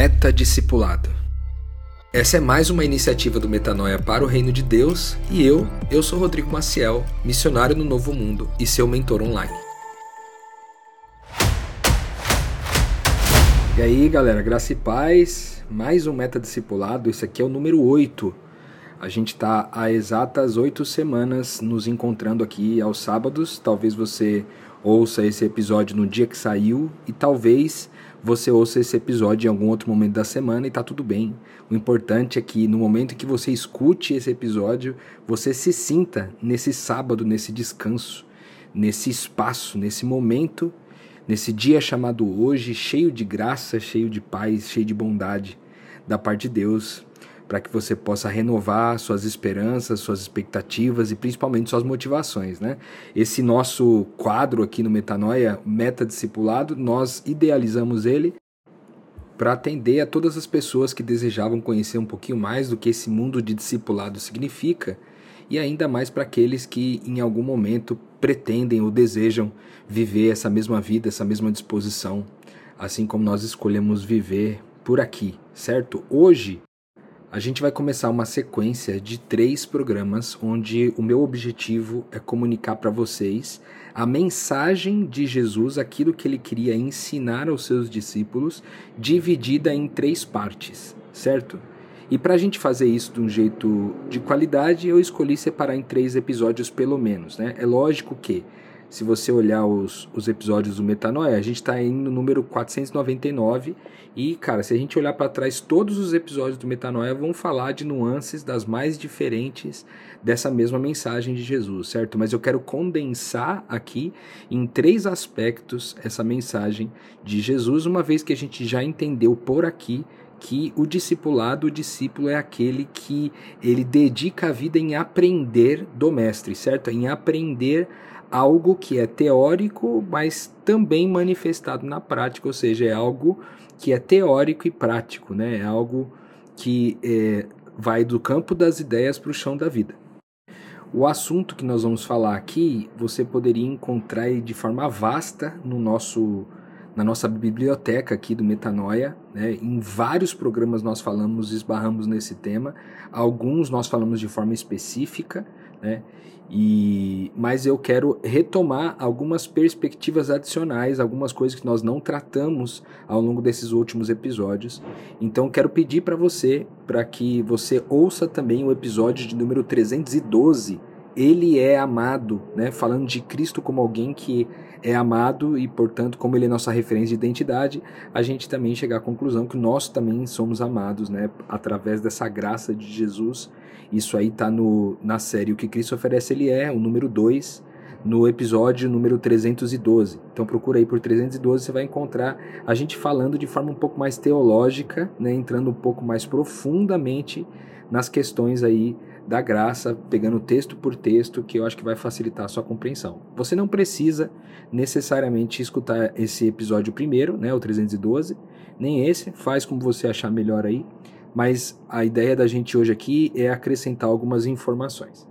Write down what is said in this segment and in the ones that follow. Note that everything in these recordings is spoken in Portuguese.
Meta-discipulado. Essa é mais uma iniciativa do Metanoia para o Reino de Deus e eu, eu sou Rodrigo Maciel, missionário no Novo Mundo e seu mentor online. E aí, galera, graça e paz, mais um Meta-discipulado, esse aqui é o número 8. A gente está há exatas oito semanas nos encontrando aqui aos sábados. Talvez você ouça esse episódio no dia que saiu e talvez você ouça esse episódio em algum outro momento da semana e tá tudo bem. O importante é que no momento em que você escute esse episódio, você se sinta nesse sábado, nesse descanso, nesse espaço, nesse momento, nesse dia chamado hoje, cheio de graça, cheio de paz, cheio de bondade da parte de Deus para que você possa renovar suas esperanças, suas expectativas e principalmente suas motivações, né? Esse nosso quadro aqui no Metanoia, Meta Discipulado, nós idealizamos ele para atender a todas as pessoas que desejavam conhecer um pouquinho mais do que esse mundo de discipulado significa e ainda mais para aqueles que em algum momento pretendem ou desejam viver essa mesma vida, essa mesma disposição, assim como nós escolhemos viver por aqui, certo? Hoje a gente vai começar uma sequência de três programas onde o meu objetivo é comunicar para vocês a mensagem de Jesus, aquilo que ele queria ensinar aos seus discípulos, dividida em três partes, certo? E para a gente fazer isso de um jeito de qualidade, eu escolhi separar em três episódios pelo menos, né? É lógico que se você olhar os, os episódios do Metanoia, a gente está no número 499 e, cara, se a gente olhar para trás, todos os episódios do Metanoia vão falar de nuances das mais diferentes dessa mesma mensagem de Jesus, certo? Mas eu quero condensar aqui em três aspectos essa mensagem de Jesus, uma vez que a gente já entendeu por aqui que o discipulado, o discípulo é aquele que ele dedica a vida em aprender do mestre, certo? Em aprender algo que é teórico, mas também manifestado na prática, ou seja, é algo que é teórico e prático, né? É algo que é, vai do campo das ideias para o chão da vida. O assunto que nós vamos falar aqui, você poderia encontrar de forma vasta no nosso na nossa biblioteca aqui do Metanoia. Né? Em vários programas nós falamos, esbarramos nesse tema. Alguns nós falamos de forma específica, né? E, mas eu quero retomar algumas perspectivas adicionais, algumas coisas que nós não tratamos ao longo desses últimos episódios. Então quero pedir para você para que você ouça também o episódio de número 312. Ele é amado, né? Falando de Cristo como alguém que é amado e, portanto, como ele é nossa referência de identidade, a gente também chega à conclusão que nós também somos amados, né? Através dessa graça de Jesus isso aí tá no, na série O que Cristo oferece ele é, o número 2, no episódio número 312. Então procura aí por 312, você vai encontrar a gente falando de forma um pouco mais teológica, né, entrando um pouco mais profundamente nas questões aí da graça, pegando texto por texto, que eu acho que vai facilitar a sua compreensão. Você não precisa necessariamente escutar esse episódio primeiro, né, o 312, nem esse, faz como você achar melhor aí mas a ideia da gente hoje aqui é acrescentar algumas informações.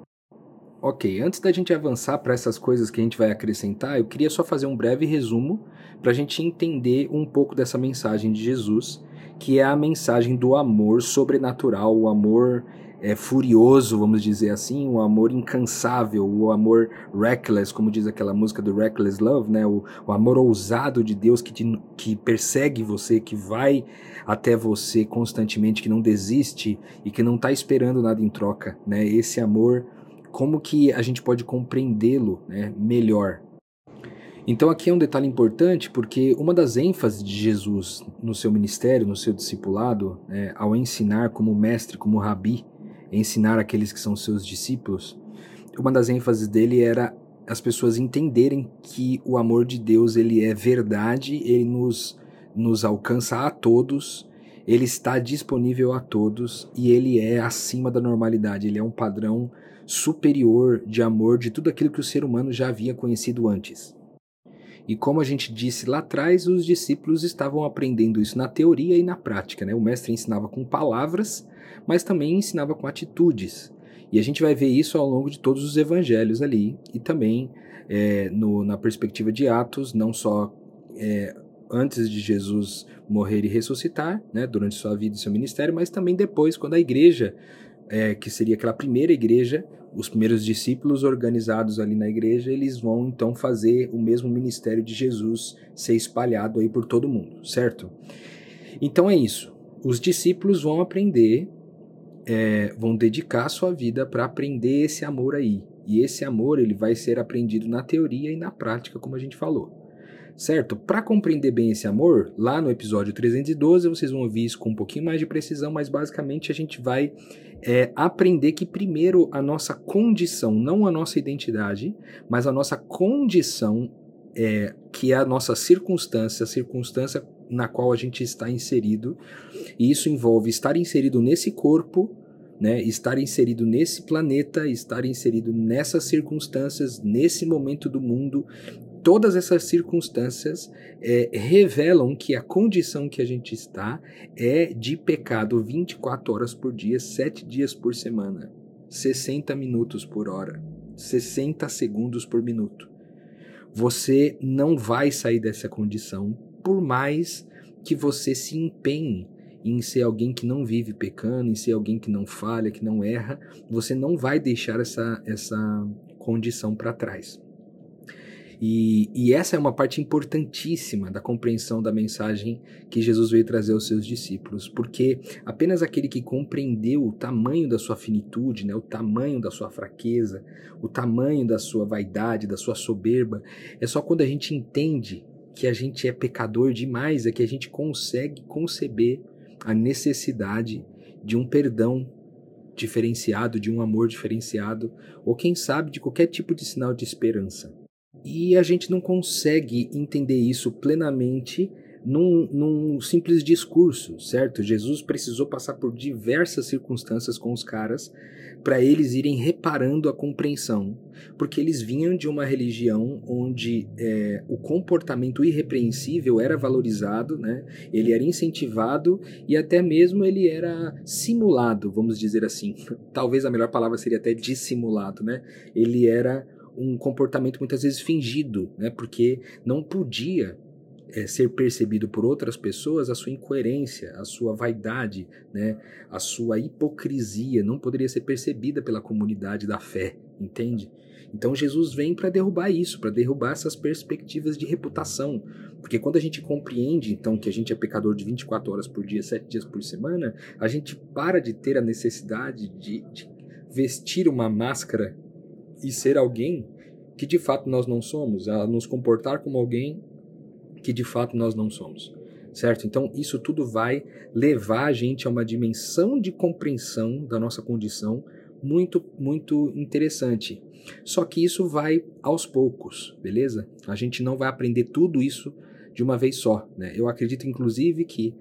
Ok, antes da gente avançar para essas coisas que a gente vai acrescentar, eu queria só fazer um breve resumo para a gente entender um pouco dessa mensagem de Jesus, que é a mensagem do amor sobrenatural, o amor é, furioso, vamos dizer assim, o amor incansável, o amor reckless, como diz aquela música do Reckless Love, né? o, o amor ousado de Deus que, te, que persegue você, que vai até você constantemente, que não desiste e que não está esperando nada em troca. Né? Esse amor, como que a gente pode compreendê-lo né, melhor? Então aqui é um detalhe importante porque uma das ênfases de Jesus no seu ministério, no seu discipulado, né, ao ensinar como mestre, como rabi, ensinar aqueles que são seus discípulos, uma das ênfases dele era as pessoas entenderem que o amor de Deus ele é verdade, ele nos, nos alcança a todos, ele está disponível a todos e ele é acima da normalidade, ele é um padrão superior de amor de tudo aquilo que o ser humano já havia conhecido antes. E como a gente disse lá atrás, os discípulos estavam aprendendo isso na teoria e na prática. Né? O mestre ensinava com palavras, mas também ensinava com atitudes. E a gente vai ver isso ao longo de todos os evangelhos ali, e também é, no, na perspectiva de Atos, não só é, antes de Jesus morrer e ressuscitar, né, durante sua vida e seu ministério, mas também depois, quando a igreja, é, que seria aquela primeira igreja, os primeiros discípulos organizados ali na igreja, eles vão então fazer o mesmo ministério de Jesus ser espalhado aí por todo mundo, certo? Então é isso. Os discípulos vão aprender, é, vão dedicar sua vida para aprender esse amor aí. E esse amor ele vai ser aprendido na teoria e na prática, como a gente falou certo? Para compreender bem esse amor, lá no episódio 312 vocês vão ouvir isso com um pouquinho mais de precisão, mas basicamente a gente vai é, aprender que primeiro a nossa condição, não a nossa identidade, mas a nossa condição, é, que é a nossa circunstância, a circunstância na qual a gente está inserido, e isso envolve estar inserido nesse corpo, né, estar inserido nesse planeta, estar inserido nessas circunstâncias, nesse momento do mundo todas essas circunstâncias é, revelam que a condição que a gente está é de pecado 24 horas por dia, 7 dias por semana, 60 minutos por hora, 60 segundos por minuto. Você não vai sair dessa condição por mais que você se empenhe em ser alguém que não vive pecando, em ser alguém que não falha, que não erra, você não vai deixar essa, essa condição para trás. E, e, essa é uma parte importantíssima da compreensão da mensagem que Jesus veio trazer aos seus discípulos, porque apenas aquele que compreendeu o tamanho da sua finitude, né, o tamanho da sua fraqueza, o tamanho da sua vaidade, da sua soberba, é só quando a gente entende que a gente é pecador demais é que a gente consegue conceber a necessidade de um perdão diferenciado, de um amor diferenciado, ou quem sabe de qualquer tipo de sinal de esperança. E a gente não consegue entender isso plenamente num, num, simples discurso, certo? Jesus precisou passar por diversas circunstâncias com os caras para eles irem reparando a compreensão, porque eles vinham de uma religião onde é, o comportamento irrepreensível era valorizado, né? ele era incentivado e até mesmo ele era simulado, vamos dizer assim. Talvez a melhor palavra seria até dissimulado, né? Ele era um comportamento muitas vezes fingido, né? Porque não podia é, ser percebido por outras pessoas a sua incoerência, a sua vaidade, né? A sua hipocrisia não poderia ser percebida pela comunidade da fé, entende? Então Jesus vem para derrubar isso, para derrubar essas perspectivas de reputação. Porque quando a gente compreende, então, que a gente é pecador de 24 horas por dia, 7 dias por semana, a gente para de ter a necessidade de, de vestir uma máscara e ser alguém que de fato nós não somos, a nos comportar como alguém que de fato nós não somos. Certo? Então, isso tudo vai levar a gente a uma dimensão de compreensão da nossa condição muito, muito interessante. Só que isso vai aos poucos, beleza? A gente não vai aprender tudo isso de uma vez só. Né? Eu acredito, inclusive, que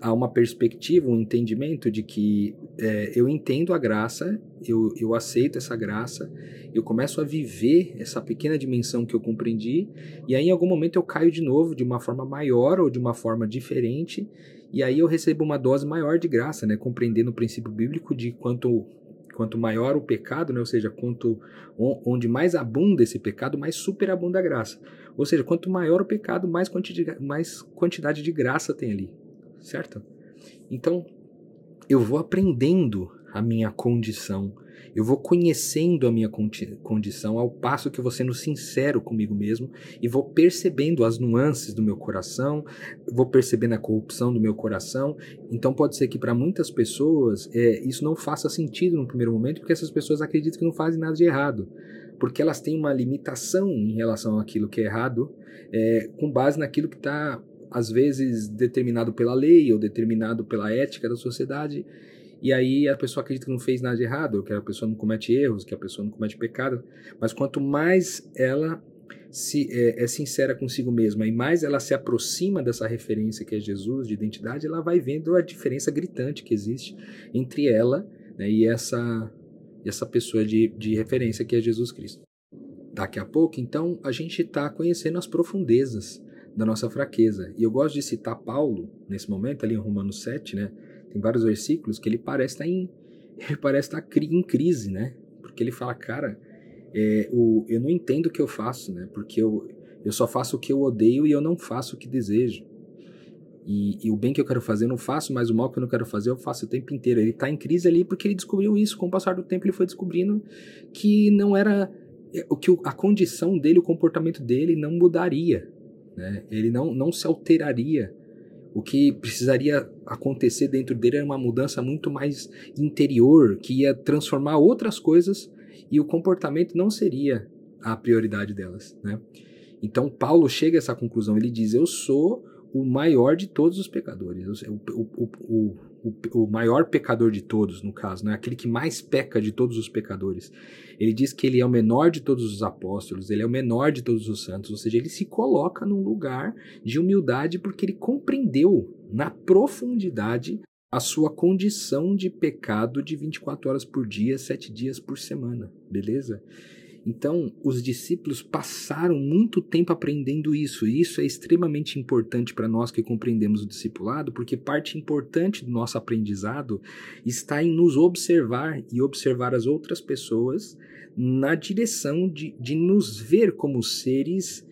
há uma perspectiva, um entendimento de que é, eu entendo a graça, eu, eu aceito essa graça, eu começo a viver essa pequena dimensão que eu compreendi, e aí em algum momento eu caio de novo de uma forma maior ou de uma forma diferente, e aí eu recebo uma dose maior de graça, né? compreendendo o princípio bíblico de quanto quanto maior o pecado, né? ou seja, quanto onde mais abunda esse pecado, mais superabunda a graça. Ou seja, quanto maior o pecado, mais mais quantidade de graça tem ali certo? Então, eu vou aprendendo a minha condição, eu vou conhecendo a minha condição ao passo que eu vou sendo sincero comigo mesmo e vou percebendo as nuances do meu coração, vou percebendo a corrupção do meu coração. Então pode ser que para muitas pessoas é, isso não faça sentido no primeiro momento, porque essas pessoas acreditam que não fazem nada de errado, porque elas têm uma limitação em relação àquilo que é errado, é, com base naquilo que está às vezes determinado pela lei ou determinado pela ética da sociedade, e aí a pessoa acredita que não fez nada de errado, que a pessoa não comete erros, que a pessoa não comete pecado, mas quanto mais ela se, é, é, sincera consigo mesma e mais ela se aproxima dessa referência que é Jesus, de identidade, ela vai vendo a diferença gritante que existe entre ela né, e essa, essa pessoa de, de referência que é Jesus Cristo. Daqui a pouco, então, a gente está conhecendo as profundezas da nossa fraqueza. E eu gosto de citar Paulo nesse momento, ali em Romanos 7, né? Tem vários versículos que ele parece estar em, ele parece estar em crise, né? Porque ele fala, cara, é, o, eu não entendo o que eu faço, né? Porque eu, eu só faço o que eu odeio e eu não faço o que desejo. E, e, o bem que eu quero fazer eu não faço, mas o mal que eu não quero fazer eu faço o tempo inteiro. Ele está em crise ali porque ele descobriu isso. Com o passar do tempo, ele foi descobrindo que não era. É, o que a condição dele, o comportamento dele não mudaria. Né? Ele não, não se alteraria. O que precisaria acontecer dentro dele era uma mudança muito mais interior, que ia transformar outras coisas e o comportamento não seria a prioridade delas. Né? Então, Paulo chega a essa conclusão. Ele diz: Eu sou o maior de todos os pecadores, o, o, o, o, maior pecador de todos, no caso, né? aquele que mais peca de todos os pecadores. Ele diz que ele é o menor de todos os apóstolos, ele é o menor de todos os santos, ou seja, ele se coloca num lugar de humildade porque ele compreendeu na profundidade a sua condição de pecado de 24 horas por dia, 7 dias por semana, beleza? Então, os discípulos passaram muito tempo aprendendo isso, e isso é extremamente importante para nós que compreendemos o discipulado, porque parte importante do nosso aprendizado está em nos observar e observar as outras pessoas na direção de, de nos ver como seres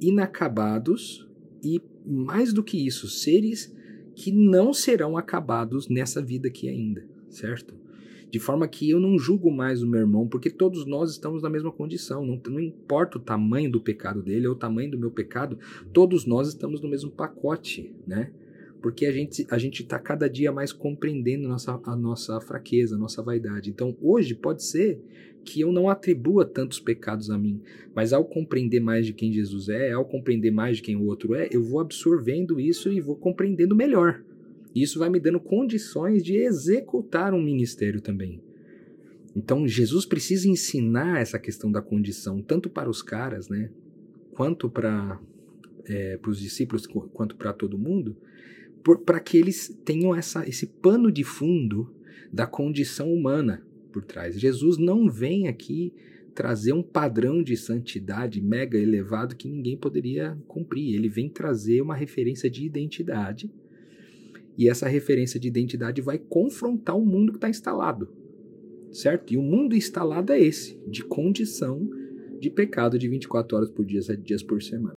inacabados e, mais do que isso, seres que não serão acabados nessa vida aqui ainda, certo? De forma que eu não julgo mais o meu irmão, porque todos nós estamos na mesma condição. Não, não importa o tamanho do pecado dele ou o tamanho do meu pecado, todos nós estamos no mesmo pacote, né? Porque a gente a gente está cada dia mais compreendendo nossa, a nossa fraqueza, a nossa vaidade. Então, hoje pode ser que eu não atribua tantos pecados a mim, mas ao compreender mais de quem Jesus é, ao compreender mais de quem o outro é, eu vou absorvendo isso e vou compreendendo melhor. Isso vai me dando condições de executar um ministério também. Então, Jesus precisa ensinar essa questão da condição, tanto para os caras, né, quanto para é, os discípulos, quanto para todo mundo, para que eles tenham essa, esse pano de fundo da condição humana por trás. Jesus não vem aqui trazer um padrão de santidade mega elevado que ninguém poderia cumprir. Ele vem trazer uma referência de identidade e essa referência de identidade vai confrontar o mundo que está instalado, certo? E o mundo instalado é esse, de condição de pecado de 24 horas por dia, 7 dias por semana.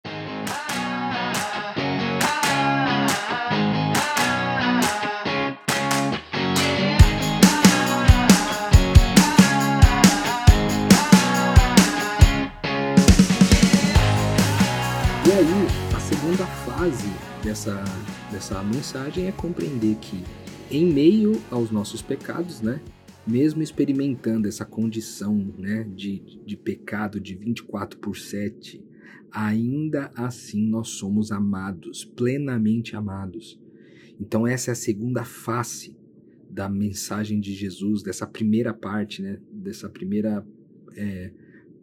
Dessa dessa mensagem é compreender que, em meio aos nossos pecados, né, mesmo experimentando essa condição né, de, de pecado de 24 por 7, ainda assim nós somos amados, plenamente amados. Então, essa é a segunda face da mensagem de Jesus, dessa primeira parte, né, dessa primeira é,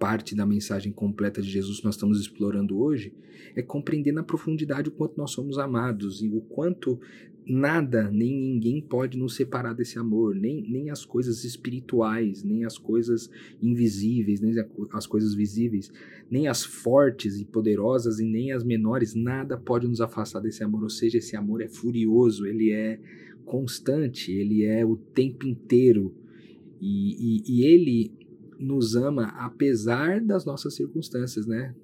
parte da mensagem completa de Jesus que nós estamos explorando hoje é compreender na profundidade o quanto nós somos amados e o quanto nada nem ninguém pode nos separar desse amor, nem, nem as coisas espirituais, nem as coisas invisíveis, nem as coisas visíveis, nem as fortes e poderosas e nem as menores, nada pode nos afastar desse amor. Ou seja, esse amor é furioso, ele é constante, ele é o tempo inteiro. E, e, e ele nos ama apesar das nossas circunstâncias, né?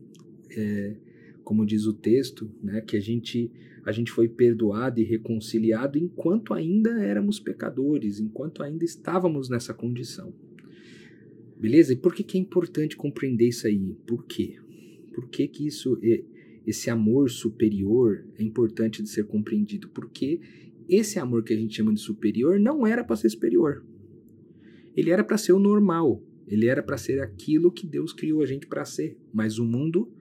É, como diz o texto, né, que a gente a gente foi perdoado e reconciliado enquanto ainda éramos pecadores, enquanto ainda estávamos nessa condição. Beleza? E por que, que é importante compreender isso aí? Por quê? Por que, que isso, esse amor superior é importante de ser compreendido? Porque esse amor que a gente chama de superior não era para ser superior. Ele era para ser o normal. Ele era para ser aquilo que Deus criou a gente para ser. Mas o mundo,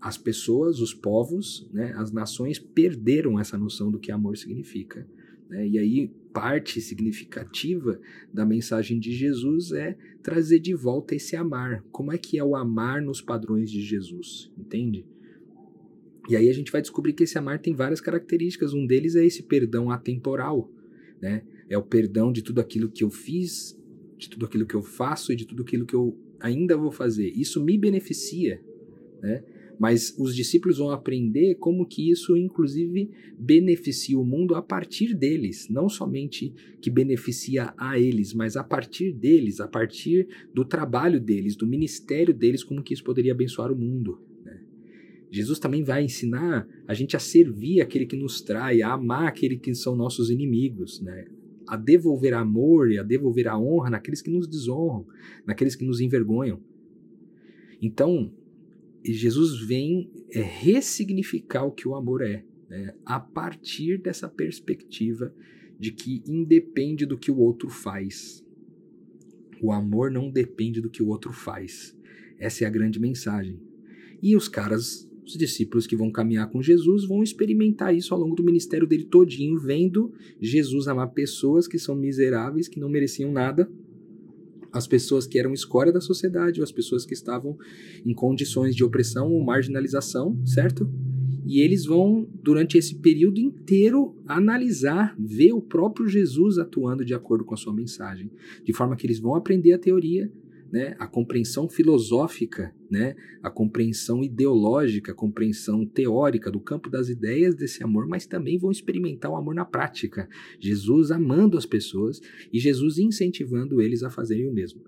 as pessoas, os povos, né, as nações perderam essa noção do que amor significa. Né? E aí, parte significativa da mensagem de Jesus é trazer de volta esse amar. Como é que é o amar nos padrões de Jesus? Entende? E aí a gente vai descobrir que esse amar tem várias características. Um deles é esse perdão atemporal. Né? É o perdão de tudo aquilo que eu fiz de tudo aquilo que eu faço e de tudo aquilo que eu ainda vou fazer. Isso me beneficia, né? Mas os discípulos vão aprender como que isso, inclusive, beneficia o mundo a partir deles, não somente que beneficia a eles, mas a partir deles, a partir do trabalho deles, do ministério deles, como que isso poderia abençoar o mundo. Né? Jesus também vai ensinar a gente a servir aquele que nos trai, a amar aquele que são nossos inimigos, né? A devolver amor e a devolver a honra naqueles que nos desonram, naqueles que nos envergonham. Então, Jesus vem é, ressignificar o que o amor é, né? a partir dessa perspectiva de que independe do que o outro faz. O amor não depende do que o outro faz. Essa é a grande mensagem. E os caras os discípulos que vão caminhar com Jesus vão experimentar isso ao longo do ministério dele todinho, vendo Jesus amar pessoas que são miseráveis, que não mereciam nada, as pessoas que eram escória da sociedade, ou as pessoas que estavam em condições de opressão ou marginalização, certo? E eles vão, durante esse período inteiro, analisar, ver o próprio Jesus atuando de acordo com a sua mensagem. De forma que eles vão aprender a teoria, né, a compreensão filosófica, né, a compreensão ideológica, a compreensão teórica do campo das ideias desse amor, mas também vão experimentar o amor na prática. Jesus amando as pessoas e Jesus incentivando eles a fazerem o mesmo.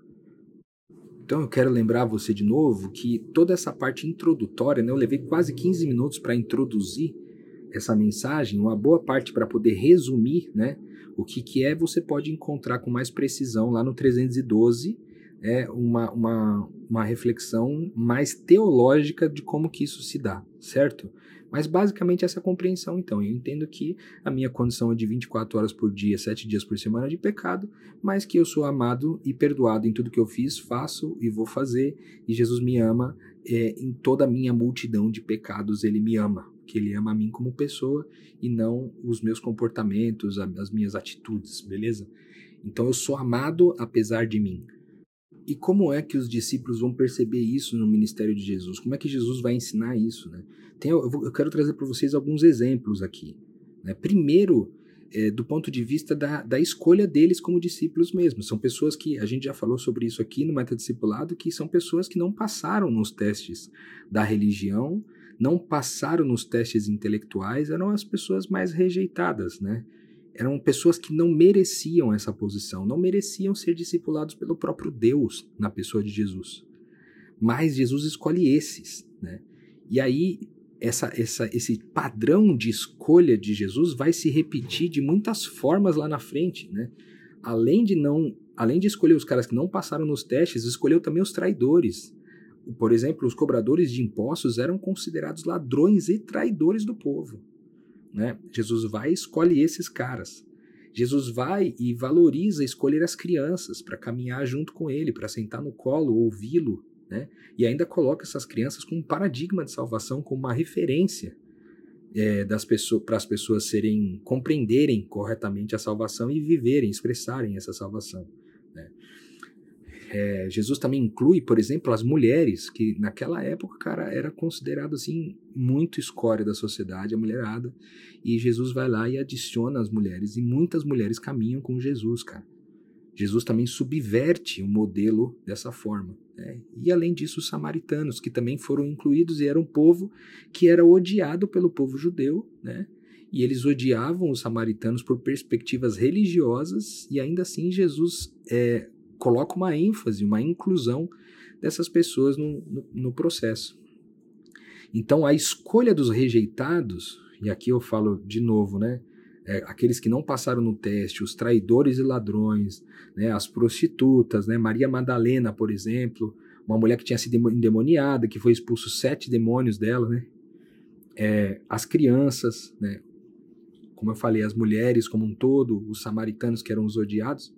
Então eu quero lembrar você de novo que toda essa parte introdutória, né, eu levei quase 15 minutos para introduzir essa mensagem, uma boa parte para poder resumir, né, o que, que é, você pode encontrar com mais precisão lá no 312 é uma, uma, uma reflexão mais teológica de como que isso se dá, certo? Mas basicamente essa compreensão, então. Eu entendo que a minha condição é de 24 horas por dia, 7 dias por semana de pecado, mas que eu sou amado e perdoado em tudo que eu fiz, faço e vou fazer, e Jesus me ama é, em toda a minha multidão de pecados, ele me ama. Que ele ama a mim como pessoa e não os meus comportamentos, as minhas atitudes, beleza? Então eu sou amado apesar de mim. E como é que os discípulos vão perceber isso no ministério de Jesus? Como é que Jesus vai ensinar isso? Né? Tem, eu, vou, eu, quero trazer para vocês alguns exemplos aqui. Né? Primeiro, é, do ponto de vista da, da escolha deles como discípulos mesmo. São pessoas que, a gente já falou sobre isso aqui no Metadiscipulado, que são pessoas que não passaram nos testes da religião, não passaram nos testes intelectuais, eram as pessoas mais rejeitadas, né? Eram pessoas que não mereciam essa posição, não mereciam ser discipulados pelo próprio Deus na pessoa de Jesus. Mas Jesus escolhe esses, né? E aí essa, essa, esse padrão de escolha de Jesus vai se repetir de muitas formas lá na frente, né? Além de não, além de escolher os caras que não passaram nos testes, escolheu também os traidores. Por exemplo, os cobradores de impostos eram considerados ladrões e traidores do povo. Né? Jesus vai e escolhe esses caras. Jesus vai e valoriza escolher as crianças para caminhar junto com ele, para sentar no colo, ouvi-lo, né? E ainda coloca essas crianças como um paradigma de salvação, como uma referência é, das pessoas para as pessoas serem compreenderem corretamente a salvação e viverem, expressarem essa salvação. Né? É, Jesus também inclui, por exemplo, as mulheres, que naquela época, cara, era considerado assim muito escória da sociedade, a mulherada. E Jesus vai lá e adiciona as mulheres, e muitas mulheres caminham com Jesus, cara. Jesus também subverte o modelo dessa forma. Né? E além disso, os samaritanos, que também foram incluídos e eram um povo que era odiado pelo povo judeu, né? E eles odiavam os samaritanos por perspectivas religiosas, e ainda assim Jesus é, coloca uma ênfase, uma inclusão dessas pessoas no, no, no processo. Então, a escolha dos rejeitados, e aqui eu falo de novo, né? É, aqueles que não passaram no teste, os traidores e ladrões, né, as prostitutas, né, Maria Madalena, por exemplo, uma mulher que tinha sido endemoniada, que foi expulso sete demônios dela, né, é, as crianças, né, como eu falei, as mulheres como um todo, os samaritanos que eram os odiados,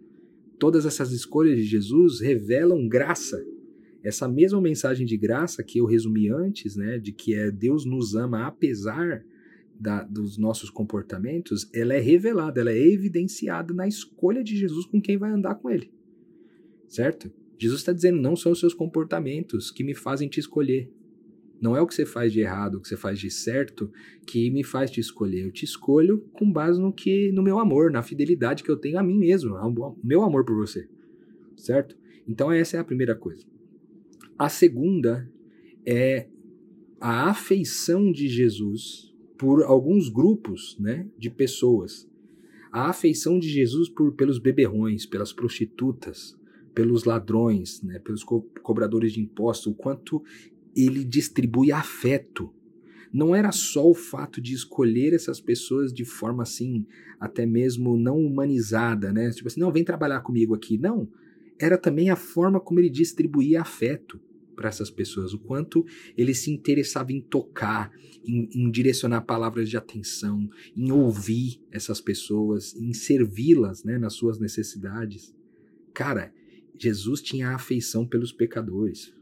todas essas escolhas de Jesus revelam graça. Essa mesma mensagem de graça que eu resumi antes, né, de que é Deus nos ama apesar da, dos nossos comportamentos, ela é revelada, ela é evidenciada na escolha de Jesus com quem vai andar com ele. Certo? Jesus está dizendo: não são os seus comportamentos que me fazem te escolher, não é o que você faz de errado, o que você faz de certo que me faz te escolher. Eu te escolho com base no que no meu amor, na fidelidade que eu tenho a mim mesmo, ao meu amor por você. Certo? Então essa é a primeira coisa. A segunda é a afeição de Jesus por alguns grupos, né, de pessoas. A afeição de Jesus por pelos beberrões, pelas prostitutas, pelos ladrões, né, pelos co cobradores de impostos, o quanto ele distribui afeto não era só o fato de escolher essas pessoas de forma assim, até mesmo não humanizada, né? Tipo assim, não, vem trabalhar comigo aqui. Não. Era também a forma como ele distribuía afeto para essas pessoas, o quanto ele se interessava em tocar, em, em direcionar palavras de atenção, em ouvir essas pessoas, em servi-las né, nas suas necessidades. Cara, Jesus tinha afeição pelos pecadores.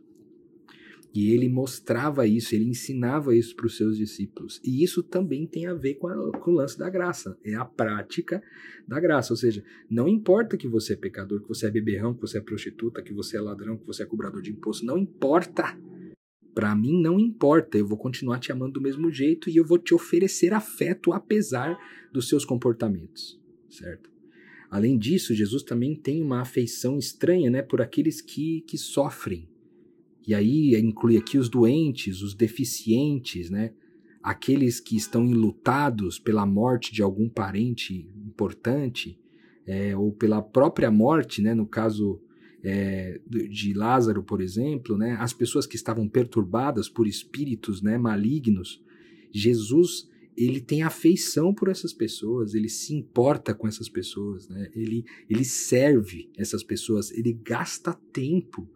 E ele mostrava isso, ele ensinava isso para os seus discípulos. E isso também tem a ver com, a, com, o lance da graça. É a prática da graça. Ou seja, não importa que você é pecador, que você é beberrão, que você é prostituta, que você é ladrão, que você é cobrador de imposto. Não importa. Para mim, não importa. Eu vou continuar te amando do mesmo jeito e eu vou te oferecer afeto apesar dos seus comportamentos. Certo? Além disso, Jesus também tem uma afeição estranha né, por aqueles que, que sofrem e aí inclui aqui os doentes, os deficientes, né? aqueles que estão enlutados pela morte de algum parente importante, é, ou pela própria morte, né? no caso é, de Lázaro, por exemplo, né? as pessoas que estavam perturbadas por espíritos né? malignos. Jesus ele tem afeição por essas pessoas, ele se importa com essas pessoas, né? ele, ele serve essas pessoas, ele gasta tempo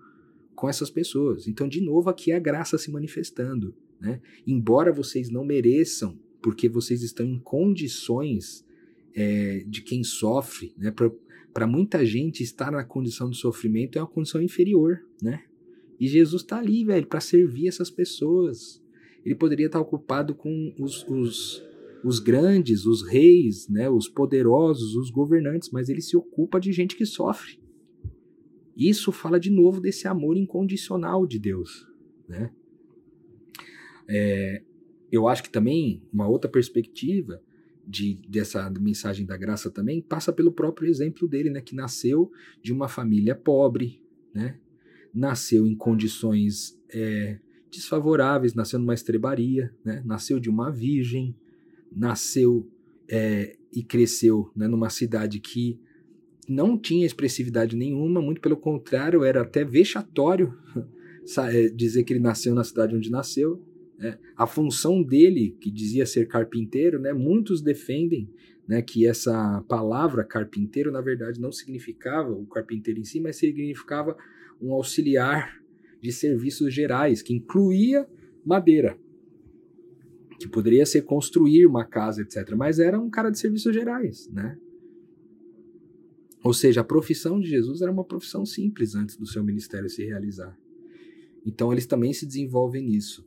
com essas pessoas. Então, de novo, aqui é a graça se manifestando. Né? Embora vocês não mereçam, porque vocês estão em condições é, de quem sofre, né? para muita gente estar na condição de sofrimento é uma condição inferior, né? E Jesus está ali, velho, para servir essas pessoas. Ele poderia estar ocupado com os, os, os grandes, os reis, né, os poderosos, os governantes, mas ele se ocupa de gente que sofre. Isso fala de novo desse amor incondicional de Deus, né? É, eu acho que também uma outra perspectiva de, dessa mensagem da graça também passa pelo próprio exemplo dele, né? Que nasceu de uma família pobre, né? Nasceu em condições é, desfavoráveis, nasceu numa estrebaria, né? Nasceu de uma virgem, nasceu é, e cresceu né, numa cidade que não tinha expressividade nenhuma, muito pelo contrário, era até vexatório é, dizer que ele nasceu na cidade onde nasceu. Né? A função dele, que dizia ser carpinteiro, né? muitos defendem né, que essa palavra carpinteiro, na verdade, não significava o carpinteiro em si, mas significava um auxiliar de serviços gerais, que incluía madeira, que poderia ser construir uma casa, etc. Mas era um cara de serviços gerais, né? Ou seja, a profissão de Jesus era uma profissão simples antes do seu ministério se realizar. Então eles também se desenvolvem nisso.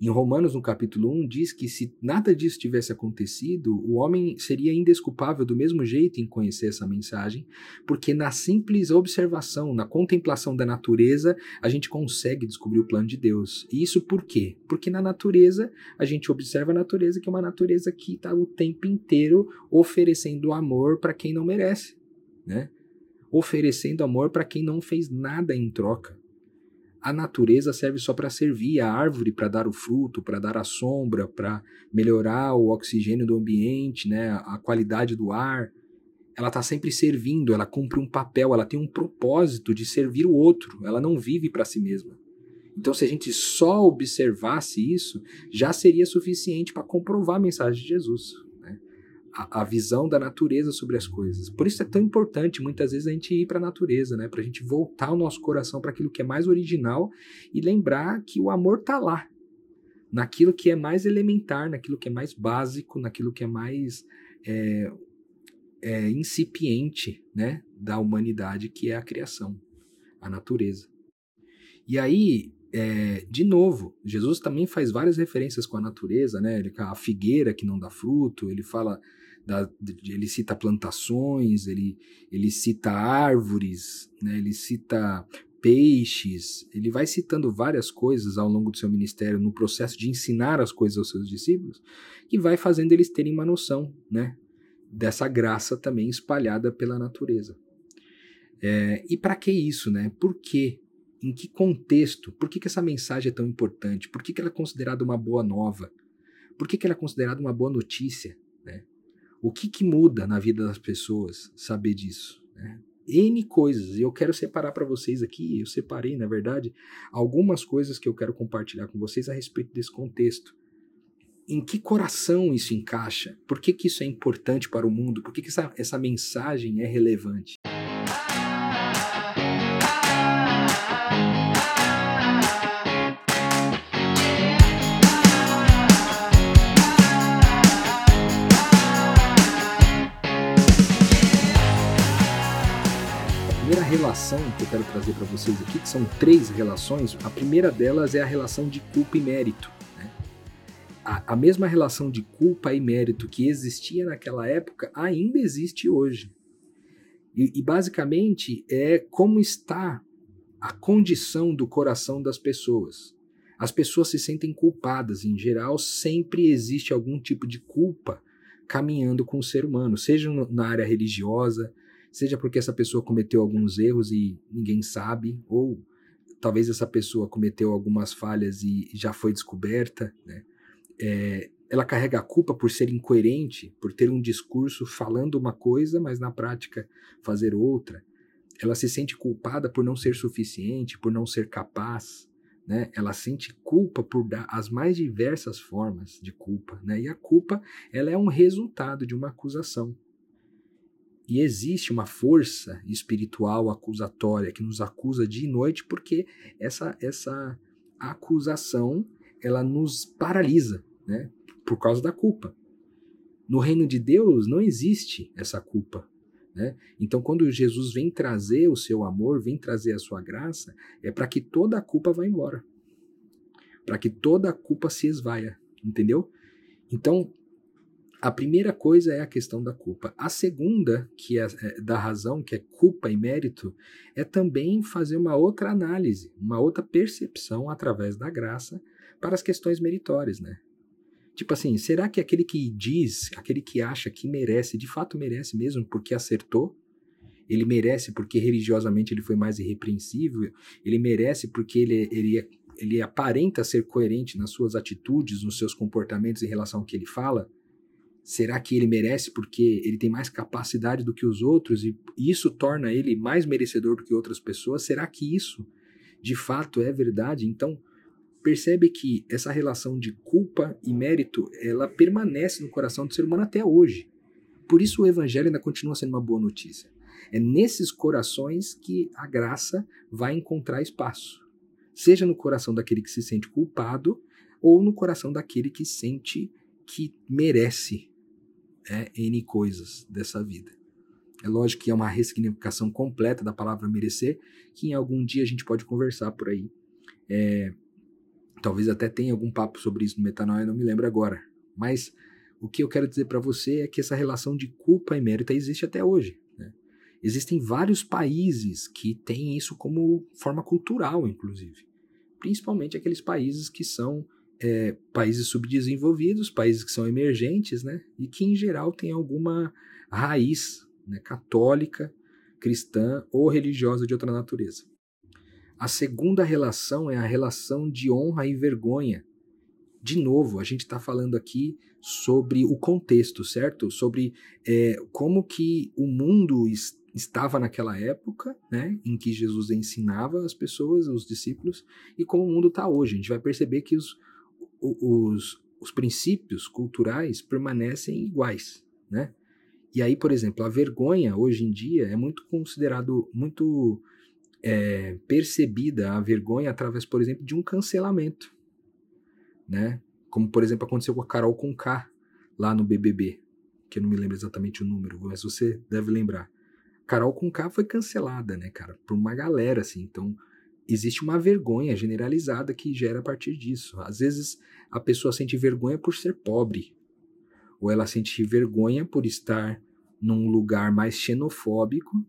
Em Romanos, no capítulo 1, diz que se nada disso tivesse acontecido, o homem seria indesculpável do mesmo jeito em conhecer essa mensagem, porque na simples observação, na contemplação da natureza, a gente consegue descobrir o plano de Deus. E isso por quê? Porque na natureza, a gente observa a natureza, que é uma natureza que está o tempo inteiro oferecendo amor para quem não merece né? Oferecendo amor para quem não fez nada em troca. A natureza serve só para servir, a árvore para dar o fruto, para dar a sombra, para melhorar o oxigênio do ambiente, né? a qualidade do ar. Ela está sempre servindo, ela cumpre um papel, ela tem um propósito de servir o outro, ela não vive para si mesma. Então, se a gente só observasse isso, já seria suficiente para comprovar a mensagem de Jesus a, visão da natureza sobre as coisas. Por isso é tão importante muitas vezes a gente ir para a natureza, né? Para a gente voltar o nosso coração para aquilo que é mais original e lembrar que o amor está lá, naquilo que é mais elementar, naquilo que é mais básico, naquilo que é mais é, é, incipiente, né? Da humanidade, que é a criação, a natureza. E aí é, de novo, Jesus também faz várias referências com a natureza, né? Ele, a figueira que não dá fruto, ele fala da, ele cita plantações, ele, ele cita árvores, né? ele cita peixes, ele vai citando várias coisas ao longo do seu ministério no processo de ensinar as coisas aos seus discípulos, que vai fazendo eles terem uma noção, né, dessa graça também espalhada pela natureza. É, e para que isso, né? Por quê? Em que contexto? Por que, que essa mensagem é tão importante? Por que, que ela é considerada uma boa nova? Por que, que ela é considerada uma boa notícia? Né? O que, que muda na vida das pessoas saber disso? Né? N coisas, e eu quero separar para vocês aqui, eu separei, na verdade, algumas coisas que eu quero compartilhar com vocês a respeito desse contexto. em que coração isso encaixa? Por que, que isso é importante para o mundo? Por que, que essa, essa mensagem é relevante? Relação que eu quero trazer para vocês aqui, que são três relações, a primeira delas é a relação de culpa e mérito a, a mesma relação de culpa e mérito que existia naquela época ainda existe hoje. E, e basicamente é como está a condição do coração das pessoas. As pessoas se sentem culpadas, em geral, sempre existe algum tipo de culpa caminhando com o ser humano, seja na área religiosa, seja porque essa pessoa cometeu alguns erros e ninguém sabe, ou talvez essa pessoa cometeu algumas falhas e já foi descoberta, né? é, ela carrega a culpa por ser incoerente, por ter um discurso falando uma coisa, mas na prática fazer outra. Ela se sente culpada por não ser suficiente, por não ser capaz. Né? Ela sente culpa por dar as mais diversas formas de culpa. Né? E a culpa ela é um resultado de uma acusação. E existe uma força espiritual acusatória que nos acusa dia e noite porque essa, essa acusação ela nos paralisa né? Por causa da culpa. No reino de Deus não existe essa culpa. Né? Então, quando Jesus vem trazer o seu amor, vem trazer a sua graça, é para que toda a culpa vá embora. Para que toda a culpa se esvaia. Entendeu? Então, a primeira coisa é a questão da culpa. A segunda, que é, é da razão, que é culpa e mérito, é também fazer uma outra análise, uma outra percepção através da graça para as questões meritórias, né? Tipo assim, será que aquele que diz, aquele que acha que merece, de fato merece mesmo porque acertou? Ele merece porque religiosamente ele foi mais irrepreensível? Ele merece porque ele, ele, ele aparenta ser coerente nas suas atitudes, nos seus comportamentos em relação ao que ele fala? Será que ele merece porque ele tem mais capacidade do que os outros e isso torna ele mais merecedor do que outras pessoas? Será que isso de fato é verdade? Então, percebe que essa relação de culpa e mérito, ela permanece no coração do ser humano até hoje. Por isso o evangelho ainda continua sendo uma boa notícia. É nesses corações que a graça vai encontrar espaço. Seja no coração daquele que se sente culpado ou no coração daquele que sente que merece é, N coisas dessa vida. É lógico que é uma ressignificação completa da palavra merecer, que em algum dia a gente pode conversar por aí. É, Talvez até tenha algum papo sobre isso no Metanoia, não me lembro agora. Mas o que eu quero dizer para você é que essa relação de culpa e mérito existe até hoje. Né? Existem vários países que têm isso como forma cultural, inclusive. Principalmente aqueles países que são é, países subdesenvolvidos, países que são emergentes, né? E que em geral têm alguma raiz né, católica, cristã ou religiosa de outra natureza. A segunda relação é a relação de honra e vergonha. De novo, a gente está falando aqui sobre o contexto, certo? Sobre é, como que o mundo estava naquela época, né, em que Jesus ensinava as pessoas, os discípulos, e como o mundo está hoje. A gente vai perceber que os, os, os princípios culturais permanecem iguais, né? E aí, por exemplo, a vergonha hoje em dia é muito considerado muito é, percebida a vergonha através, por exemplo, de um cancelamento, né? Como, por exemplo, aconteceu com a Carol com K lá no BBB, que eu não me lembro exatamente o número, mas você deve lembrar. Carol com K foi cancelada, né, cara, por uma galera, assim. Então, existe uma vergonha generalizada que gera a partir disso. Às vezes, a pessoa sente vergonha por ser pobre, ou ela sente vergonha por estar num lugar mais xenofóbico,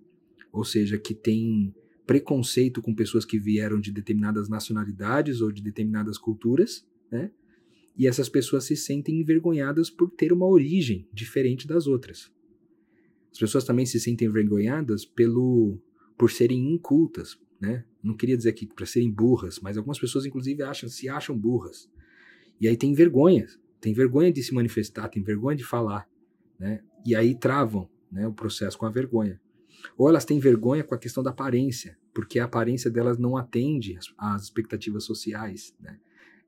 ou seja, que tem preconceito com pessoas que vieram de determinadas nacionalidades ou de determinadas culturas, né? E essas pessoas se sentem envergonhadas por ter uma origem diferente das outras. As pessoas também se sentem envergonhadas pelo por serem incultas, né? Não queria dizer aqui para serem burras, mas algumas pessoas inclusive acham se acham burras. E aí tem vergonha, tem vergonha de se manifestar, tem vergonha de falar, né? E aí travam, né, o processo com a vergonha. Ou elas têm vergonha com a questão da aparência, porque a aparência delas não atende às expectativas sociais. Né?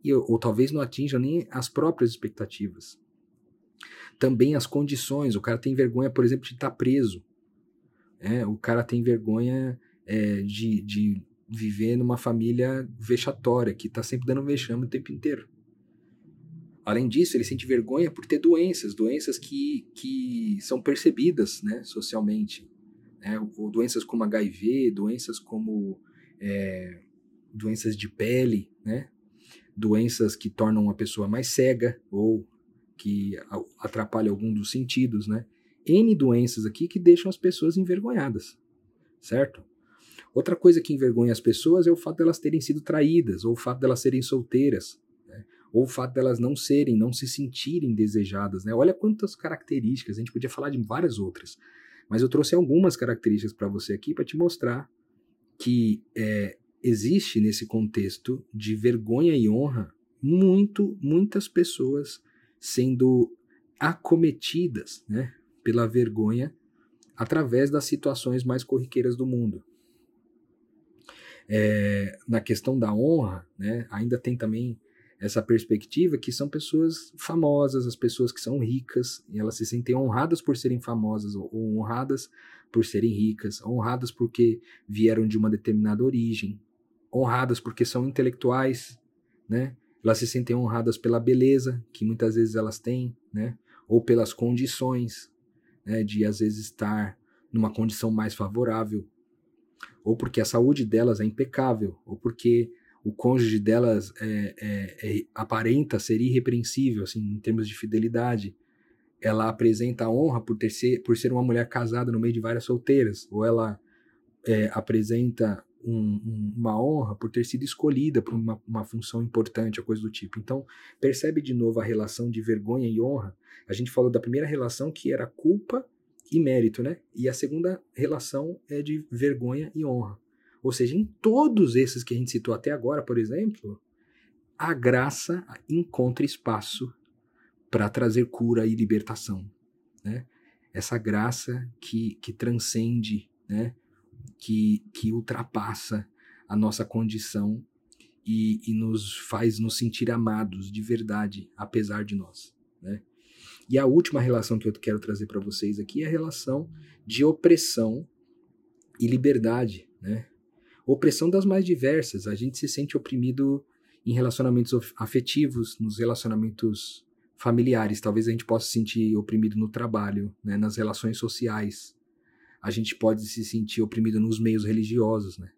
e, ou talvez não atinjam nem as próprias expectativas. Também as condições, o cara tem vergonha, por exemplo, de estar tá preso. É, o cara tem vergonha é, de, de viver numa família vexatória, que está sempre dando vexame o tempo inteiro. Além disso, ele sente vergonha por ter doenças, doenças que, que são percebidas né, socialmente. Né, ou doenças como HIV, doenças como é, doenças de pele, né, doenças que tornam uma pessoa mais cega ou que atrapalham algum dos sentidos. Né, N doenças aqui que deixam as pessoas envergonhadas, certo? Outra coisa que envergonha as pessoas é o fato delas terem sido traídas, ou o fato delas serem solteiras, né? ou o fato delas não serem, não se sentirem desejadas. Né? Olha quantas características, a gente podia falar de várias outras, mas eu trouxe algumas características para você aqui para te mostrar que é, existe nesse contexto de vergonha e honra muito, muitas pessoas sendo acometidas né, pela vergonha através das situações mais corriqueiras do mundo. É, na questão da honra, né, ainda tem também essa perspectiva que são pessoas famosas, as pessoas que são ricas, e elas se sentem honradas por serem famosas, ou honradas por serem ricas, honradas porque vieram de uma determinada origem, honradas porque são intelectuais, né? Elas se sentem honradas pela beleza que muitas vezes elas têm, né? Ou pelas condições, né? De às vezes estar numa condição mais favorável ou porque a saúde delas é impecável, ou porque o cônjuge delas é, é, é, aparenta ser irrepreensível, assim, em termos de fidelidade. Ela apresenta honra por, ter ser, por ser uma mulher casada no meio de várias solteiras, ou ela é, apresenta um, um, uma honra por ter sido escolhida para uma, uma função importante, ou coisa do tipo. Então, percebe de novo a relação de vergonha e honra. A gente falou da primeira relação que era culpa e mérito, né? E a segunda relação é de vergonha e honra. Ou seja, em todos esses que a gente citou até agora, por exemplo, a graça encontra espaço para trazer cura e libertação, né? Essa graça que, que transcende, né? Que, que ultrapassa a nossa condição e, e nos faz nos sentir amados de verdade, apesar de nós? E a última relação que eu quero trazer para vocês aqui é a relação de opressão e liberdade, né? Opressão das mais diversas. A gente se sente oprimido em relacionamentos afetivos, nos relacionamentos familiares. Talvez a gente possa se sentir oprimido no trabalho, né? nas relações sociais. A gente pode se sentir oprimido nos meios religiosos, né?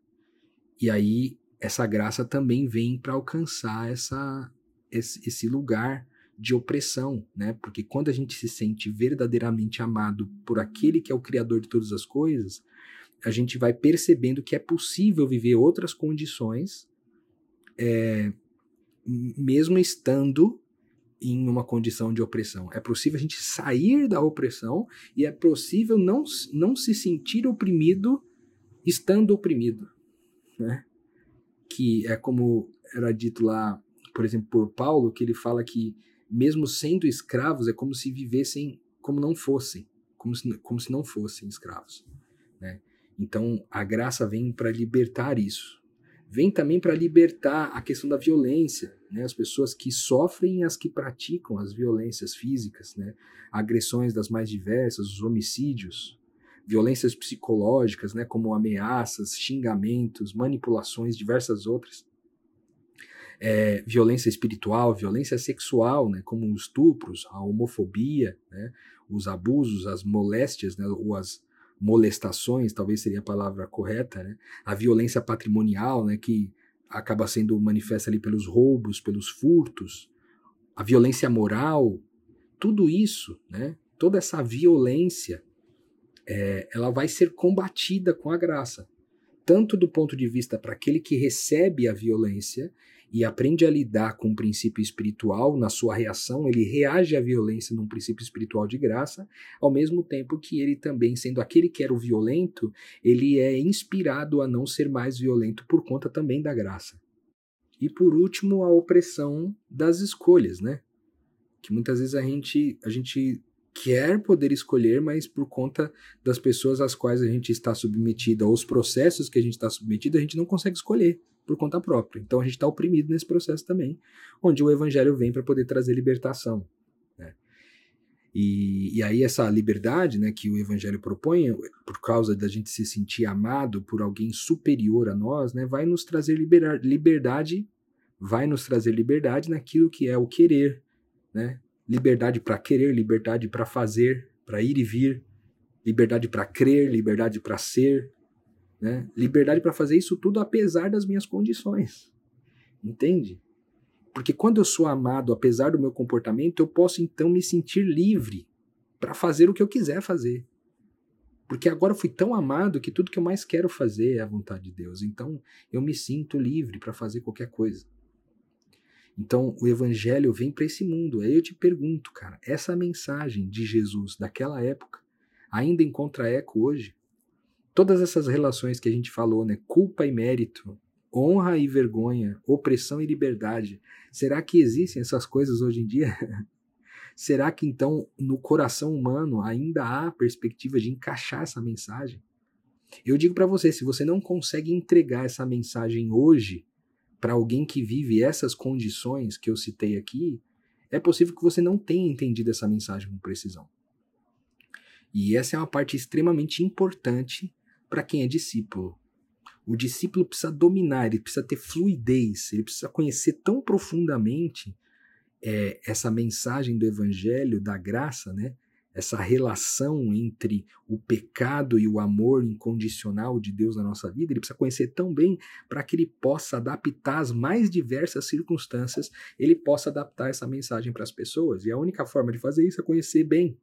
E aí essa graça também vem para alcançar essa, esse, esse lugar de opressão, né? Porque quando a gente se sente verdadeiramente amado por aquele que é o criador de todas as coisas, a gente vai percebendo que é possível viver outras condições, é, mesmo estando em uma condição de opressão. É possível a gente sair da opressão e é possível não, não se sentir oprimido estando oprimido, né? Que é como era dito lá, por exemplo, por Paulo, que ele fala que mesmo sendo escravos, é como se vivessem como não fossem, como se, como se não fossem escravos. Né? Então, a graça vem para libertar isso. Vem também para libertar a questão da violência, né? as pessoas que sofrem e as que praticam as violências físicas, né? agressões das mais diversas, os homicídios, violências psicológicas, né? como ameaças, xingamentos, manipulações, diversas outras é, violência espiritual, violência sexual, né, como os estupros, a homofobia, né, os abusos, as moléstias, né, ou as molestações, talvez seria a palavra correta, né, a violência patrimonial, né, que acaba sendo manifesta ali pelos roubos, pelos furtos, a violência moral, tudo isso, né, toda essa violência, é, ela vai ser combatida com a graça, tanto do ponto de vista para aquele que recebe a violência e aprende a lidar com o princípio espiritual na sua reação, ele reage à violência num princípio espiritual de graça, ao mesmo tempo que ele também, sendo aquele que era o violento, ele é inspirado a não ser mais violento por conta também da graça. E por último, a opressão das escolhas, né? Que muitas vezes a gente, a gente quer poder escolher, mas por conta das pessoas às quais a gente está submetido, aos processos que a gente está submetido, a gente não consegue escolher. por conta própria. Então a gente está oprimido nesse processo também, onde o evangelho vem para poder trazer libertação. Né? E, e, aí essa liberdade né, que o evangelho propõe, por causa da gente se sentir amado por alguém superior a nós, né, vai nos trazer liberdade, vai nos trazer liberdade naquilo que é o querer, né? Liberdade para querer, liberdade para fazer, para ir e vir, liberdade para crer, liberdade para ser, né? Liberdade para fazer isso tudo apesar das minhas condições. Entende? Porque quando eu sou amado apesar do meu comportamento, eu posso então me sentir livre para fazer o que eu quiser fazer. Porque agora eu fui tão amado que tudo que eu mais quero fazer é a vontade de Deus. Então eu me sinto livre para fazer qualquer coisa. Então o evangelho vem para esse mundo. Aí eu te pergunto, cara, essa mensagem de Jesus daquela época ainda encontra eco hoje? todas essas relações que a gente falou, né? Culpa e mérito, honra e vergonha, opressão e liberdade. Será que existem essas coisas hoje em dia? Será que então no coração humano ainda há perspectiva de encaixar essa mensagem? Eu digo para você, se você não consegue entregar essa mensagem hoje para alguém que vive essas condições que eu citei aqui, é possível que você não tenha entendido essa mensagem com precisão. E essa é uma parte extremamente importante para quem é discípulo. O discípulo precisa dominar, ele precisa ter fluidez, ele precisa conhecer tão profundamente é, essa mensagem do evangelho, da graça, né? Essa relação entre o pecado e o amor incondicional de Deus na nossa vida, ele precisa conhecer tão bem para que ele possa adaptar as mais diversas circunstâncias, ele possa adaptar essa mensagem para as pessoas. E a única forma de fazer isso é conhecer bem.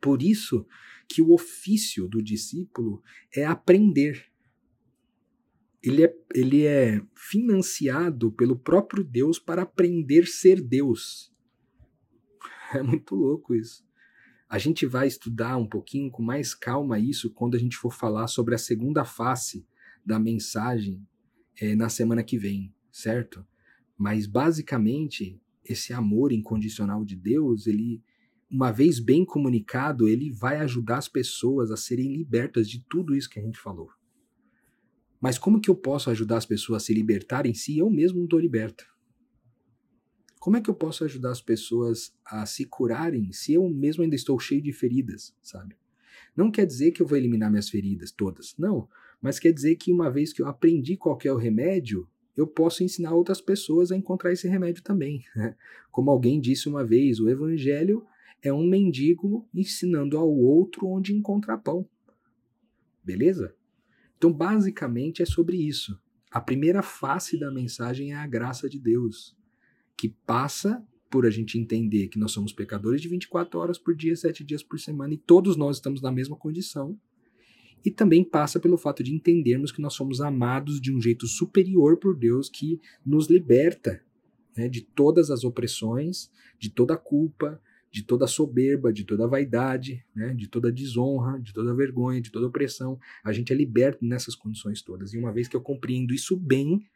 Por isso que o ofício do discípulo é aprender. Ele é, ele é financiado pelo próprio Deus para aprender a ser Deus. É muito louco isso. A gente vai estudar um pouquinho com mais calma isso quando a gente for falar sobre a segunda face da mensagem é, na semana que vem, certo? Mas basicamente esse amor incondicional de Deus, ele uma vez bem comunicado, ele vai ajudar as pessoas a serem libertas de tudo isso que a gente falou. Mas como que eu posso ajudar as pessoas a se libertarem se eu mesmo não estou liberto? Como é que eu posso ajudar as pessoas a se curarem se eu mesmo ainda estou cheio de feridas, sabe? Não quer dizer que eu vou eliminar minhas feridas todas, não. Mas quer dizer que uma vez que eu aprendi qual é o remédio, eu posso ensinar outras pessoas a encontrar esse remédio também. Né? Como alguém disse uma vez, o evangelho é um mendigo ensinando ao outro onde encontrar pão. Beleza? Então, basicamente, é sobre isso. A primeira face da mensagem é a graça de Deus, que passa por a gente entender que nós somos pecadores de 24 horas por dia, 7 dias por semana, e todos nós estamos na mesma condição. E também passa pelo fato de entendermos que nós somos amados de um jeito superior por Deus que nos liberta né, de todas as opressões, de toda a culpa, de toda soberba, de toda vaidade, né, de toda desonra, de toda vergonha, de toda opressão. A gente é liberto nessas condições todas. E uma vez que eu compreendo isso bem,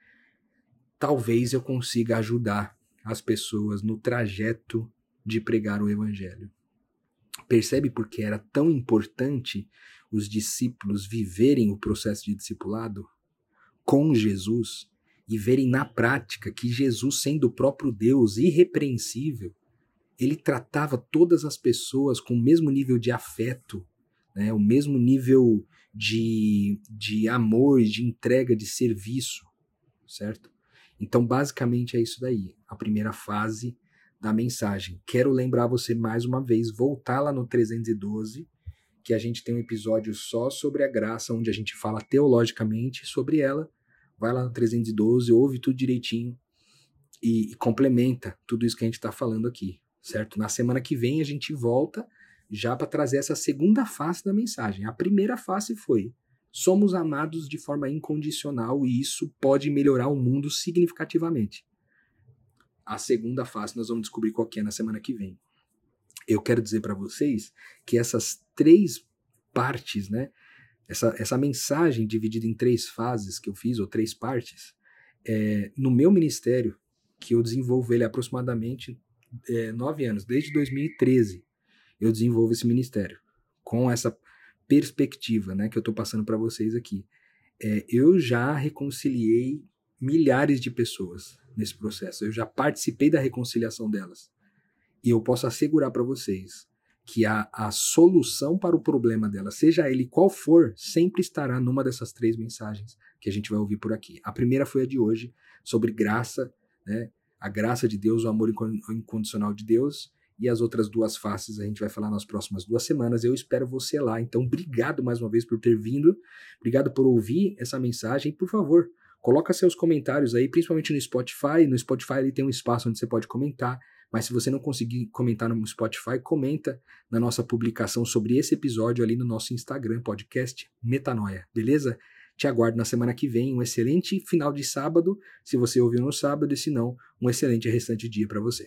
talvez eu consiga ajudar as pessoas no trajeto de pregar o evangelho. Percebe porque era tão importante os discípulos viverem o processo de discipulado com Jesus e verem na prática que Jesus, sendo o próprio Deus irrepreensível, ele tratava todas as pessoas com o mesmo nível de afeto, né, o mesmo nível de, de amor, de entrega, de serviço, certo? Então, basicamente é isso daí, a primeira fase da mensagem. Quero lembrar você mais uma vez, voltar lá no 312, que a gente tem um episódio só sobre a graça, onde a gente fala teologicamente sobre ela. Vai lá no 312, ouve tudo direitinho e, e complementa tudo isso que a gente está falando aqui certo? Na semana que vem a gente volta já para trazer essa segunda face da mensagem. A primeira face foi: somos amados de forma incondicional e isso pode melhorar o mundo significativamente. A segunda face nós vamos descobrir qual é na semana que vem. Eu quero dizer para vocês que essas três partes, né? Essa, essa mensagem dividida em três fases que eu fiz, ou três partes, é, no meu ministério, que eu desenvolvo ele aproximadamente é, nove anos, desde 2013, eu desenvolvo esse ministério com essa perspectiva né, que eu estou passando para vocês aqui. É, eu já reconciliei milhares de pessoas nesse processo. Eu já participei da reconciliação delas. E eu posso assegurar para vocês que a, a solução para o problema dela, seja ele qual for, sempre estará numa dessas três mensagens que a gente vai ouvir por aqui. A primeira foi a de hoje, sobre graça, né? a graça de Deus, o amor incondicional de Deus, e as outras duas faces a gente vai falar nas próximas duas semanas. Eu espero você lá. Então, obrigado mais uma vez por ter vindo, obrigado por ouvir essa mensagem. Por favor, coloca seus comentários aí, principalmente no Spotify. No Spotify ele tem um espaço onde você pode comentar. Mas se você não conseguir comentar no Spotify, comenta na nossa publicação sobre esse episódio ali no nosso Instagram, podcast Metanoia, beleza? Te aguardo na semana que vem. Um excelente final de sábado, se você ouviu no sábado, e se não, um excelente restante dia para você.